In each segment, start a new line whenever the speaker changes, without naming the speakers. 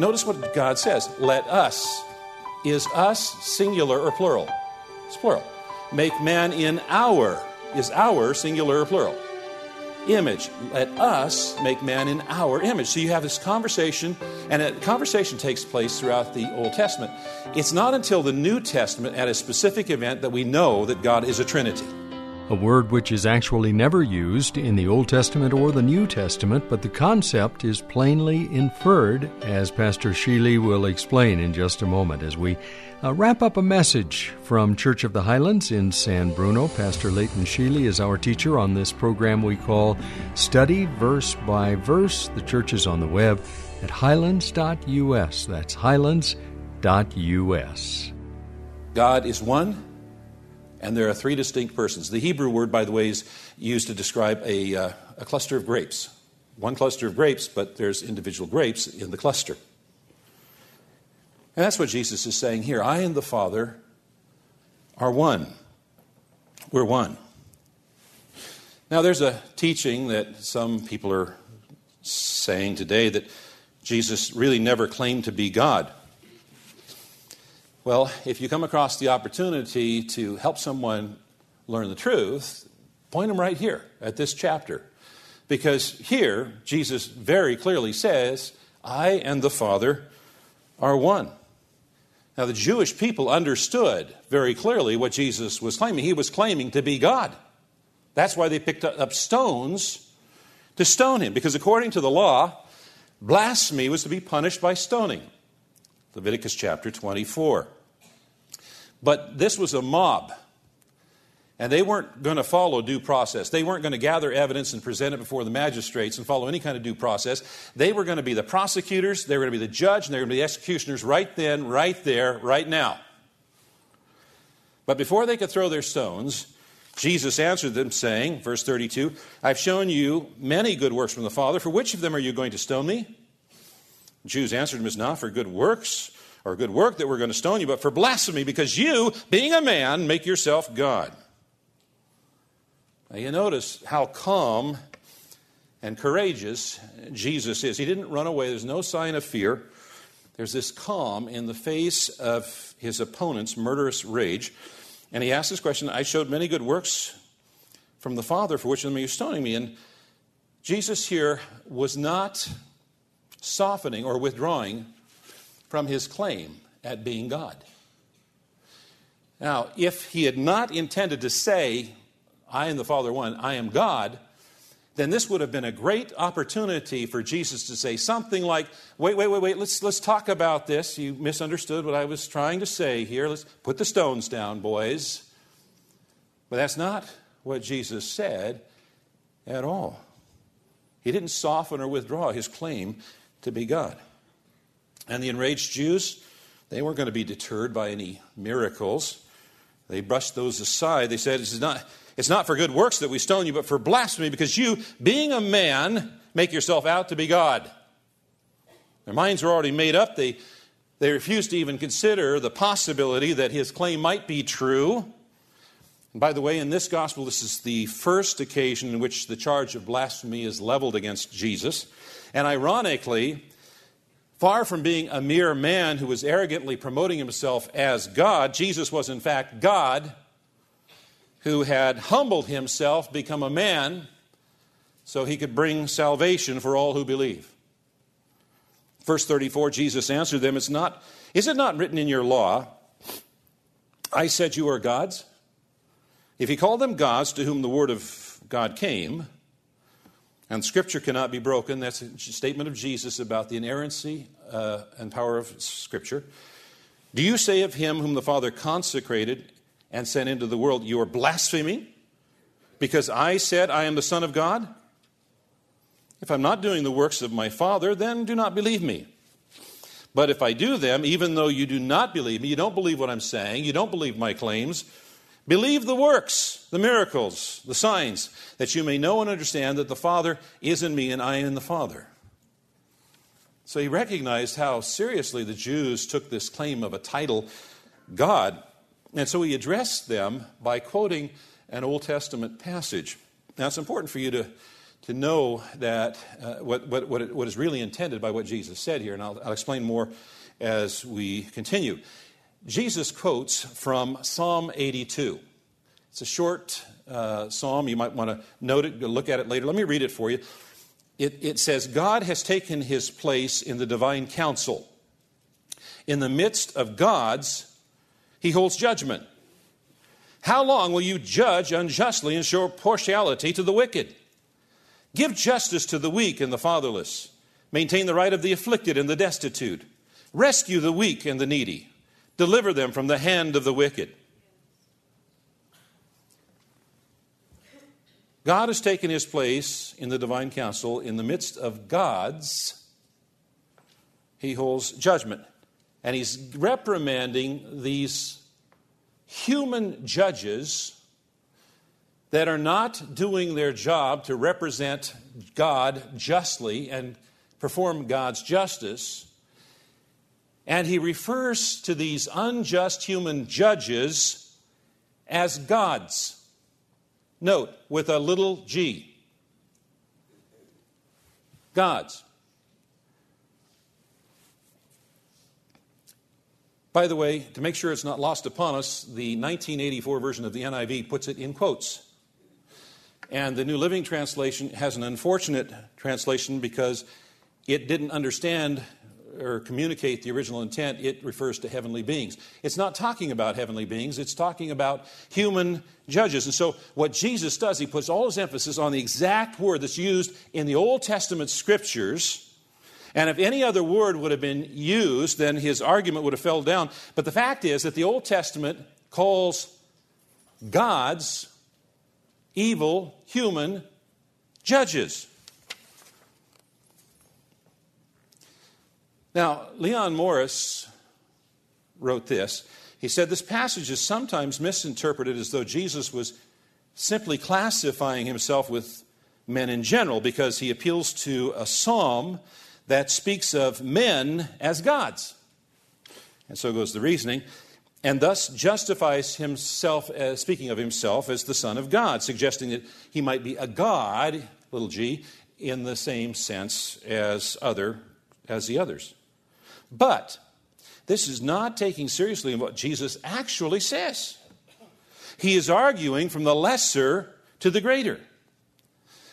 Notice what God says. Let us. Is us singular or plural? It's plural. Make man in our. Is our singular or plural? Image. Let us make man in our image. So you have this conversation, and a conversation takes place throughout the Old Testament. It's not until the New Testament, at a specific event, that we know that God is a Trinity
a word which is actually never used in the Old Testament or the New Testament, but the concept is plainly inferred, as Pastor Sheely will explain in just a moment as we uh, wrap up a message from Church of the Highlands in San Bruno. Pastor Leighton Sheely is our teacher on this program we call Study Verse by Verse. The church is on the web at highlands.us. That's highlands.us.
God is one and there are three distinct persons. The Hebrew word, by the way, is used to describe a, uh, a cluster of grapes. One cluster of grapes, but there's individual grapes in the cluster. And that's what Jesus is saying here. I and the Father are one. We're one. Now, there's a teaching that some people are saying today that Jesus really never claimed to be God. Well, if you come across the opportunity to help someone learn the truth, point them right here at this chapter. Because here, Jesus very clearly says, I and the Father are one. Now, the Jewish people understood very clearly what Jesus was claiming. He was claiming to be God. That's why they picked up stones to stone him, because according to the law, blasphemy was to be punished by stoning. Leviticus chapter 24. But this was a mob. And they weren't going to follow due process. They weren't going to gather evidence and present it before the magistrates and follow any kind of due process. They were going to be the prosecutors, they were going to be the judge, and they were going to be the executioners right then, right there, right now. But before they could throw their stones, Jesus answered them, saying, verse 32, I've shown you many good works from the Father. For which of them are you going to stone me? The Jews answered him, It's not for good works or good work that we're going to stone you, but for blasphemy, because you, being a man, make yourself God. Now you notice how calm and courageous Jesus is. He didn't run away, there's no sign of fear. There's this calm in the face of his opponent's murderous rage. And he asked this question I showed many good works from the Father, for which of them are you stoning me? And Jesus here was not softening or withdrawing from his claim at being God. Now, if he had not intended to say, I am the Father one, I am God, then this would have been a great opportunity for Jesus to say something like, wait, wait, wait, wait, let's, let's talk about this. You misunderstood what I was trying to say here. Let's put the stones down, boys. But that's not what Jesus said at all. He didn't soften or withdraw his claim to be God. And the enraged Jews, they weren't going to be deterred by any miracles. They brushed those aside. They said, It's not, it's not for good works that we stone you, but for blasphemy, because you, being a man, make yourself out to be God. Their minds were already made up. They, they refused to even consider the possibility that his claim might be true. And by the way, in this gospel, this is the first occasion in which the charge of blasphemy is leveled against Jesus. And ironically, Far from being a mere man who was arrogantly promoting himself as God, Jesus was in fact God who had humbled himself, become a man, so he could bring salvation for all who believe. Verse 34, Jesus answered them, It's not, Is it not written in your law, I said you are gods? If he called them gods to whom the word of God came, and Scripture cannot be broken. That's a statement of Jesus about the inerrancy uh, and power of Scripture. Do you say of him whom the Father consecrated and sent into the world, You are blaspheming? Because I said, I am the Son of God? If I'm not doing the works of my Father, then do not believe me. But if I do them, even though you do not believe me, you don't believe what I'm saying, you don't believe my claims, believe the works, the miracles, the signs, that you may know and understand that the Father is in me and I am in the Father. So he recognized how seriously the Jews took this claim of a title, God. And so he addressed them by quoting an Old Testament passage. Now, it's important for you to, to know that uh, what, what, what, what is really intended by what Jesus said here, and I'll, I'll explain more as we continue. Jesus quotes from Psalm 82. It's a short uh, psalm. You might want to note it, look at it later. Let me read it for you. It, it says, God has taken his place in the divine council. In the midst of gods, he holds judgment. How long will you judge unjustly and show partiality to the wicked? Give justice to the weak and the fatherless. Maintain the right of the afflicted and the destitute. Rescue the weak and the needy. Deliver them from the hand of the wicked. God has taken his place in the divine council. In the midst of gods, he holds judgment. And he's reprimanding these human judges that are not doing their job to represent God justly and perform God's justice. And he refers to these unjust human judges as gods. Note, with a little g. Gods. By the way, to make sure it's not lost upon us, the 1984 version of the NIV puts it in quotes. And the New Living Translation has an unfortunate translation because it didn't understand or communicate the original intent. It refers to heavenly beings. It's not talking about heavenly beings, it's talking about human judges. And so, what Jesus does, he puts all his emphasis on the exact word that's used in the Old Testament scriptures and if any other word would have been used, then his argument would have fell down. But the fact is that the Old Testament calls gods evil human judges. Now, Leon Morris wrote this. He said this passage is sometimes misinterpreted as though Jesus was simply classifying himself with men in general because he appeals to a psalm that speaks of men as gods. And so goes the reasoning. And thus justifies himself, as, speaking of himself, as the Son of God, suggesting that he might be a God, little g, in the same sense as other as the others. But this is not taking seriously what Jesus actually says. He is arguing from the lesser to the greater.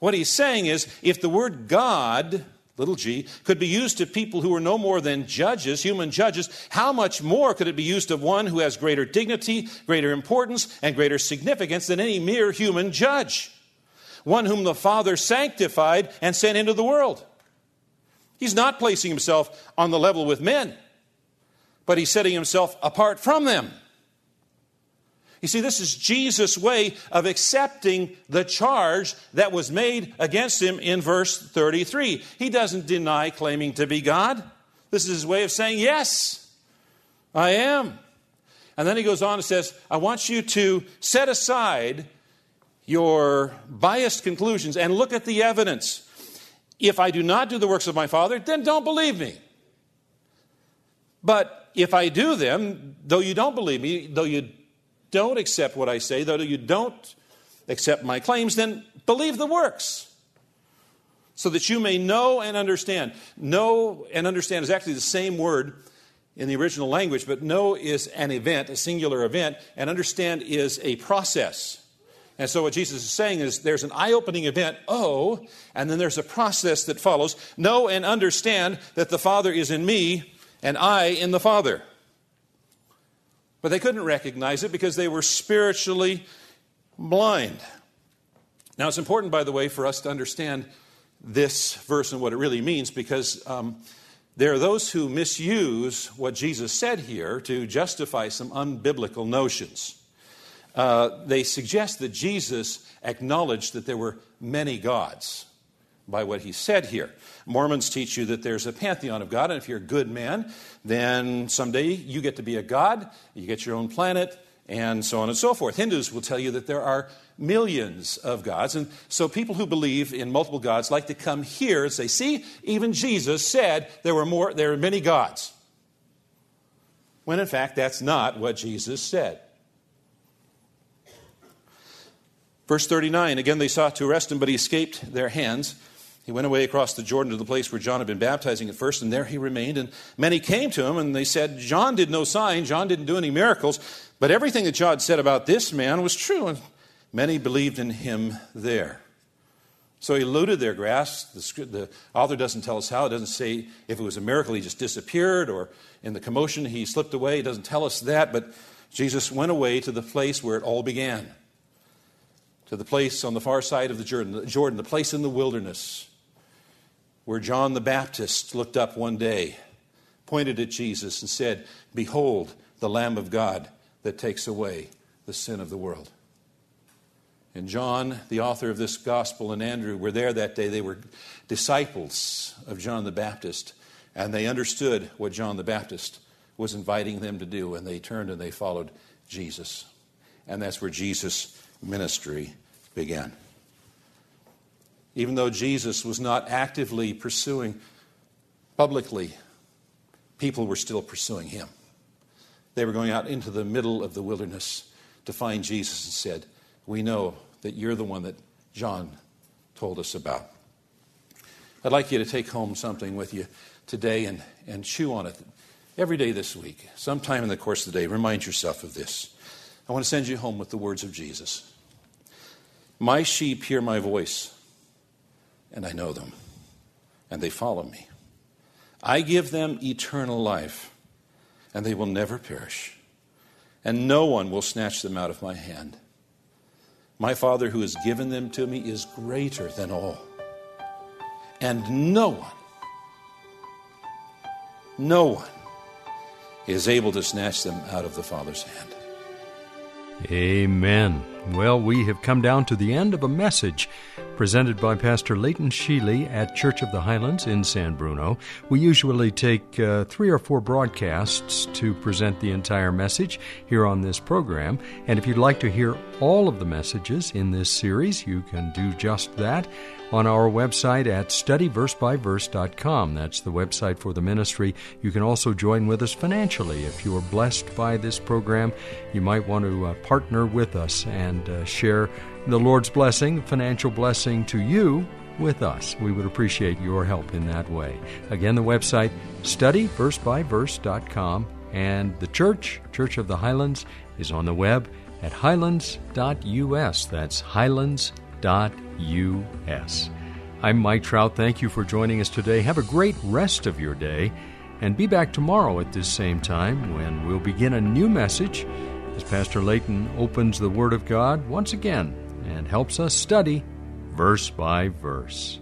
What he's saying is if the word God little g, could be used to people who are no more than judges, human judges, how much more could it be used of one who has greater dignity, greater importance, and greater significance than any mere human judge? One whom the Father sanctified and sent into the world. He's not placing himself on the level with men, but he's setting himself apart from them. You see, this is Jesus' way of accepting the charge that was made against him in verse 33. He doesn't deny claiming to be God. This is his way of saying, Yes, I am. And then he goes on and says, I want you to set aside your biased conclusions and look at the evidence. If I do not do the works of my Father, then don't believe me. But if I do them, though you don't believe me, though you don't accept what I say, though you don't accept my claims, then believe the works. So that you may know and understand. Know and understand is actually the same word in the original language, but know is an event, a singular event, and understand is a process. And so, what Jesus is saying is there's an eye opening event, oh, and then there's a process that follows. Know and understand that the Father is in me and I in the Father. But they couldn't recognize it because they were spiritually blind. Now, it's important, by the way, for us to understand this verse and what it really means because um, there are those who misuse what Jesus said here to justify some unbiblical notions. Uh, they suggest that Jesus acknowledged that there were many gods. by what he said here. Mormons teach you that there's a pantheon of God, and if you're a good man, then someday you get to be a god, you get your own planet, and so on and so forth. Hindus will tell you that there are millions of gods, and so people who believe in multiple gods like to come here and say, "See, even Jesus said there were more, there are many gods." When in fact, that's not what Jesus said. Verse 39 again, they sought to arrest him, but he escaped their hands. He went away across the Jordan to the place where John had been baptizing at first, and there he remained. And many came to him, and they said, John did no sign, John didn't do any miracles, but everything that John said about this man was true, and many believed in him there. So he eluded their grasp. The, the author doesn't tell us how. It doesn't say if it was a miracle, he just disappeared, or in the commotion he slipped away. It doesn't tell us that, but Jesus went away to the place where it all began to the place on the far side of the Jordan, Jordan, the place in the wilderness where John the Baptist looked up one day, pointed at Jesus, and said, Behold, the Lamb of God that takes away the sin of the world. And John, the author of this gospel, and Andrew were there that day. They were disciples of John the Baptist, and they understood what John the Baptist was inviting them to do, and they turned and they followed Jesus. And that's where Jesus' ministry began. Even though Jesus was not actively pursuing publicly, people were still pursuing him. They were going out into the middle of the wilderness to find Jesus and said, We know that you're the one that John told us about. I'd like you to take home something with you today and, and chew on it every day this week. Sometime in the course of the day, remind yourself of this. I want to send you home with the words of Jesus. My sheep hear my voice, and I know them, and they follow me. I give them eternal life, and they will never perish, and no one will snatch them out of my hand. My Father who has given them to me is greater than all, and no one, no one is able to snatch them out of the Father's hand.
Amen. Well, we have come down to the end of a message presented by Pastor Leighton Sheely at Church of the Highlands in San Bruno. We usually take uh, three or four broadcasts to present the entire message here on this program. And if you'd like to hear all of the messages in this series, you can do just that on our website at studyversebyverse.com. That's the website for the ministry. You can also join with us financially. If you are blessed by this program, you might want to uh, partner with us and uh, share the Lord's blessing, financial blessing to you with us. We would appreciate your help in that way. Again, the website studyversebyverse.com and the church, Church of the Highlands, is on the web at highlands.us. That's highlands.us. I'm Mike Trout. Thank you for joining us today. Have a great rest of your day and be back tomorrow at this same time when we'll begin a new message as Pastor Leighton opens the Word of God once again and helps us study verse by verse.